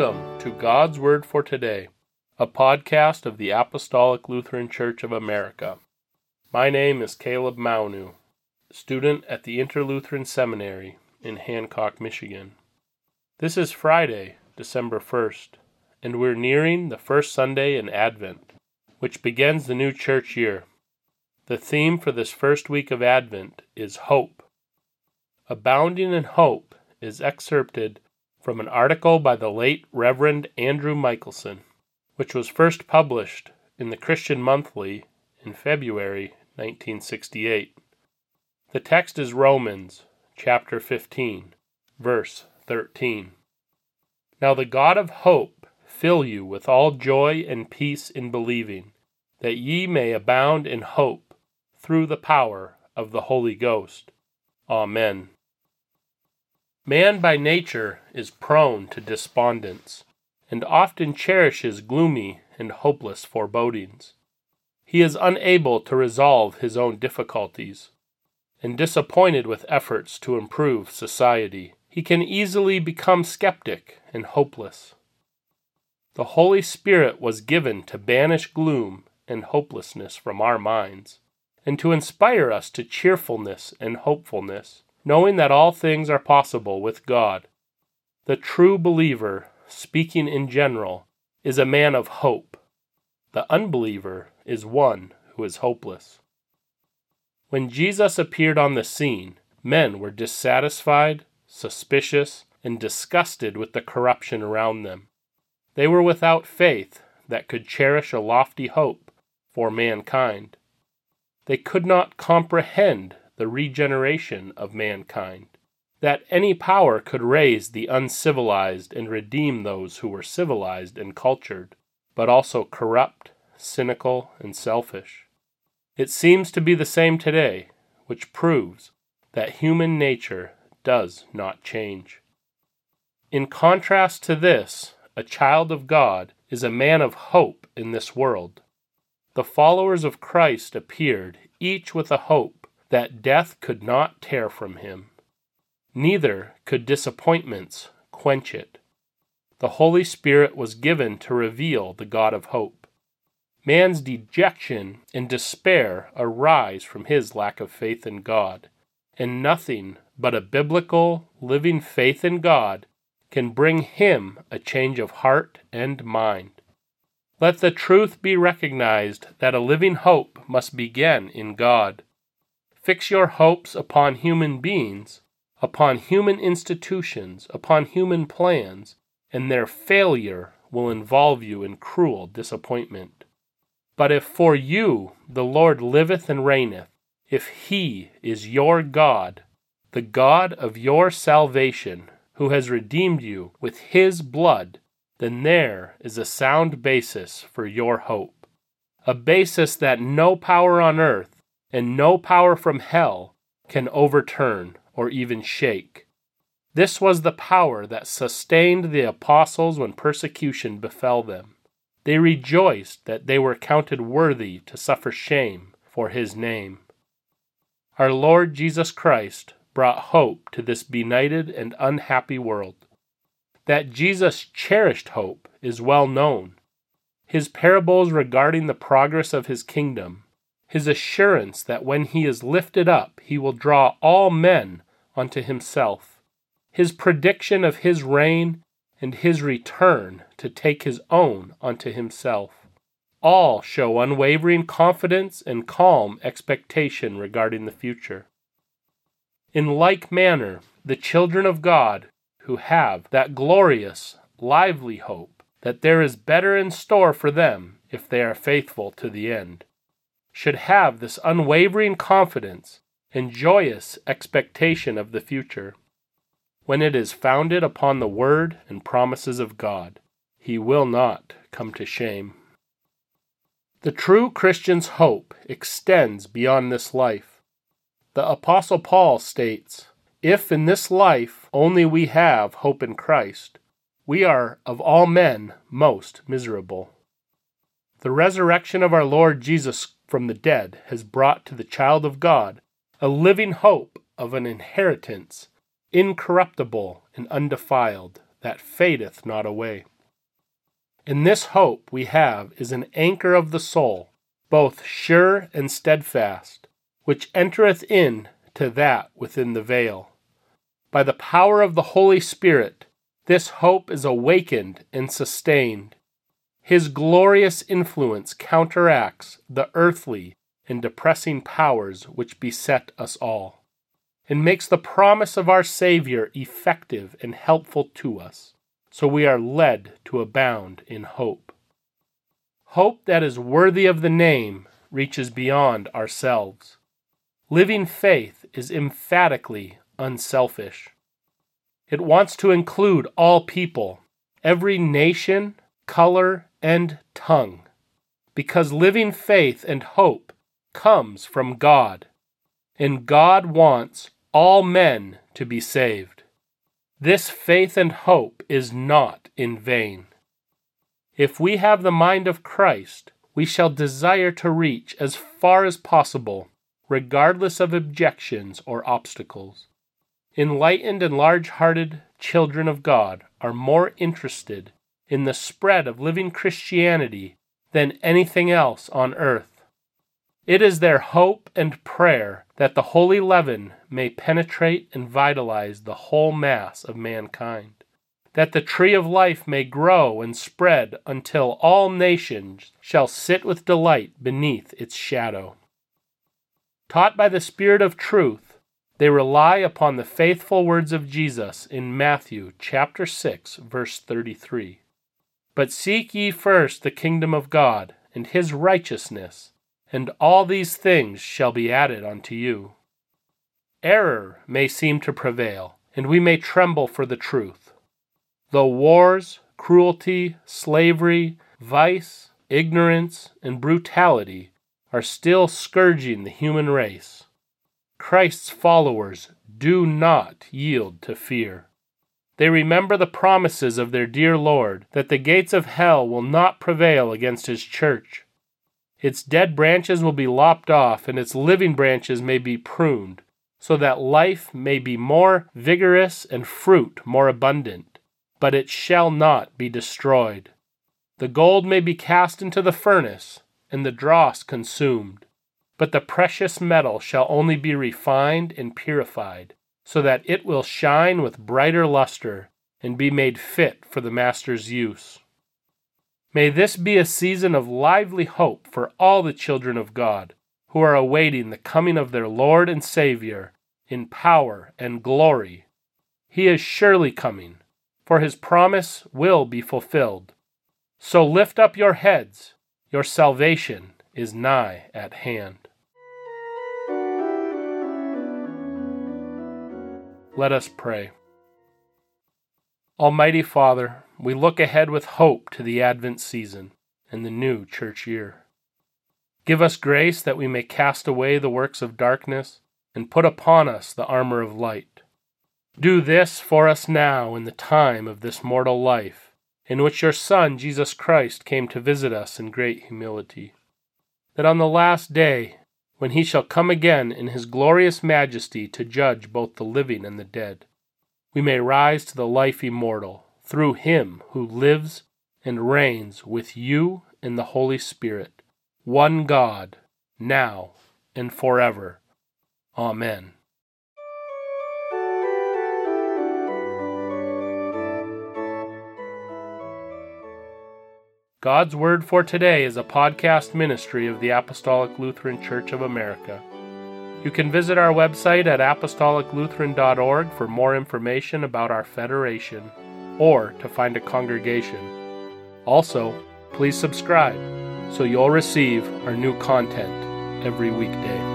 Welcome to God's Word for Today, a podcast of the Apostolic Lutheran Church of America. My name is Caleb Maunu, student at the Interlutheran Seminary in Hancock, Michigan. This is Friday, December 1st, and we're nearing the first Sunday in Advent, which begins the new church year. The theme for this first week of Advent is hope. Abounding in Hope is excerpted from an article by the late Reverend Andrew Mickelson, which was first published in the Christian Monthly in February 1968. The text is Romans chapter 15, verse 13. Now the God of hope fill you with all joy and peace in believing, that ye may abound in hope through the power of the Holy Ghost. Amen. Man by nature is prone to despondence, and often cherishes gloomy and hopeless forebodings. He is unable to resolve his own difficulties, and disappointed with efforts to improve society. He can easily become skeptic and hopeless. The Holy Spirit was given to banish gloom and hopelessness from our minds, and to inspire us to cheerfulness and hopefulness knowing that all things are possible with God. The true believer, speaking in general, is a man of hope. The unbeliever is one who is hopeless. When Jesus appeared on the scene, men were dissatisfied, suspicious, and disgusted with the corruption around them. They were without faith that could cherish a lofty hope for mankind. They could not comprehend the regeneration of mankind, that any power could raise the uncivilized and redeem those who were civilized and cultured, but also corrupt, cynical, and selfish. It seems to be the same today, which proves that human nature does not change. In contrast to this, a child of God is a man of hope in this world. The followers of Christ appeared, each with a hope that death could not tear from him. Neither could disappointments quench it. The Holy Spirit was given to reveal the God of hope. Man's dejection and despair arise from his lack of faith in God, and nothing but a biblical, living faith in God can bring him a change of heart and mind. Let the truth be recognized that a living hope must begin in God. Fix your hopes upon human beings, upon human institutions, upon human plans, and their failure will involve you in cruel disappointment. But if for you the Lord liveth and reigneth, if he is your God, the God of your salvation, who has redeemed you with his blood, then there is a sound basis for your hope, a basis that no power on earth and no power from hell can overturn or even shake. This was the power that sustained the apostles when persecution befell them. They rejoiced that they were counted worthy to suffer shame for his name. Our Lord Jesus Christ brought hope to this benighted and unhappy world. That Jesus cherished hope is well known. His parables regarding the progress of his kingdom his assurance that when he is lifted up, he will draw all men unto himself, his prediction of his reign, and his return to take his own unto himself. All show unwavering confidence and calm expectation regarding the future. In like manner, the children of God who have that glorious, lively hope that there is better in store for them if they are faithful to the end should have this unwavering confidence and joyous expectation of the future. When it is founded upon the word and promises of God, he will not come to shame. The true Christian's hope extends beyond this life. The Apostle Paul states, If in this life only we have hope in Christ, we are of all men most miserable. The resurrection of our Lord Jesus from the dead has brought to the child of God a living hope of an inheritance incorruptible and undefiled, that fadeth not away. And this hope we have is an anchor of the soul, both sure and steadfast, which entereth in to that within the veil. By the power of the Holy Spirit, this hope is awakened and sustained. His glorious influence counteracts the earthly and depressing powers which beset us all, and makes the promise of our Savior effective and helpful to us, so we are led to abound in hope. Hope that is worthy of the name reaches beyond ourselves. Living faith is emphatically unselfish. It wants to include all people, every nation, color, and tongue, because living faith and hope comes from God, and God wants all men to be saved. This faith and hope is not in vain. If we have the mind of Christ, we shall desire to reach as far as possible, regardless of objections or obstacles. Enlightened and large hearted children of God are more interested in the spread of living Christianity than anything else on earth. It is their hope and prayer that the holy leaven may penetrate and vitalize the whole mass of mankind, that the tree of life may grow and spread until all nations shall sit with delight beneath its shadow. Taught by the Spirit of truth, they rely upon the faithful words of Jesus in Matthew chapter 6 verse 33. But seek ye first the kingdom of God and his righteousness, and all these things shall be added unto you. Error may seem to prevail, and we may tremble for the truth. Though wars, cruelty, slavery, vice, ignorance, and brutality are still scourging the human race, Christ's followers do not yield to fear. They remember the promises of their dear Lord that the gates of hell will not prevail against his church. Its dead branches will be lopped off, and its living branches may be pruned, so that life may be more vigorous and fruit more abundant. But it shall not be destroyed. The gold may be cast into the furnace, and the dross consumed, but the precious metal shall only be refined and purified so that it will shine with brighter luster and be made fit for the Master's use. May this be a season of lively hope for all the children of God who are awaiting the coming of their Lord and Savior in power and glory. He is surely coming, for his promise will be fulfilled. So lift up your heads, your salvation is nigh at hand. Let us pray. Almighty Father, we look ahead with hope to the Advent season and the new church year. Give us grace that we may cast away the works of darkness and put upon us the armor of light. Do this for us now in the time of this mortal life, in which your Son, Jesus Christ, came to visit us in great humility, that on the last day when he shall come again in his glorious majesty to judge both the living and the dead. We may rise to the life immortal through him who lives and reigns with you in the Holy Spirit, one God, now and forever. Amen. God's Word for Today is a podcast ministry of the Apostolic Lutheran Church of America. You can visit our website at apostoliclutheran.org for more information about our federation or to find a congregation. Also, please subscribe so you'll receive our new content every weekday.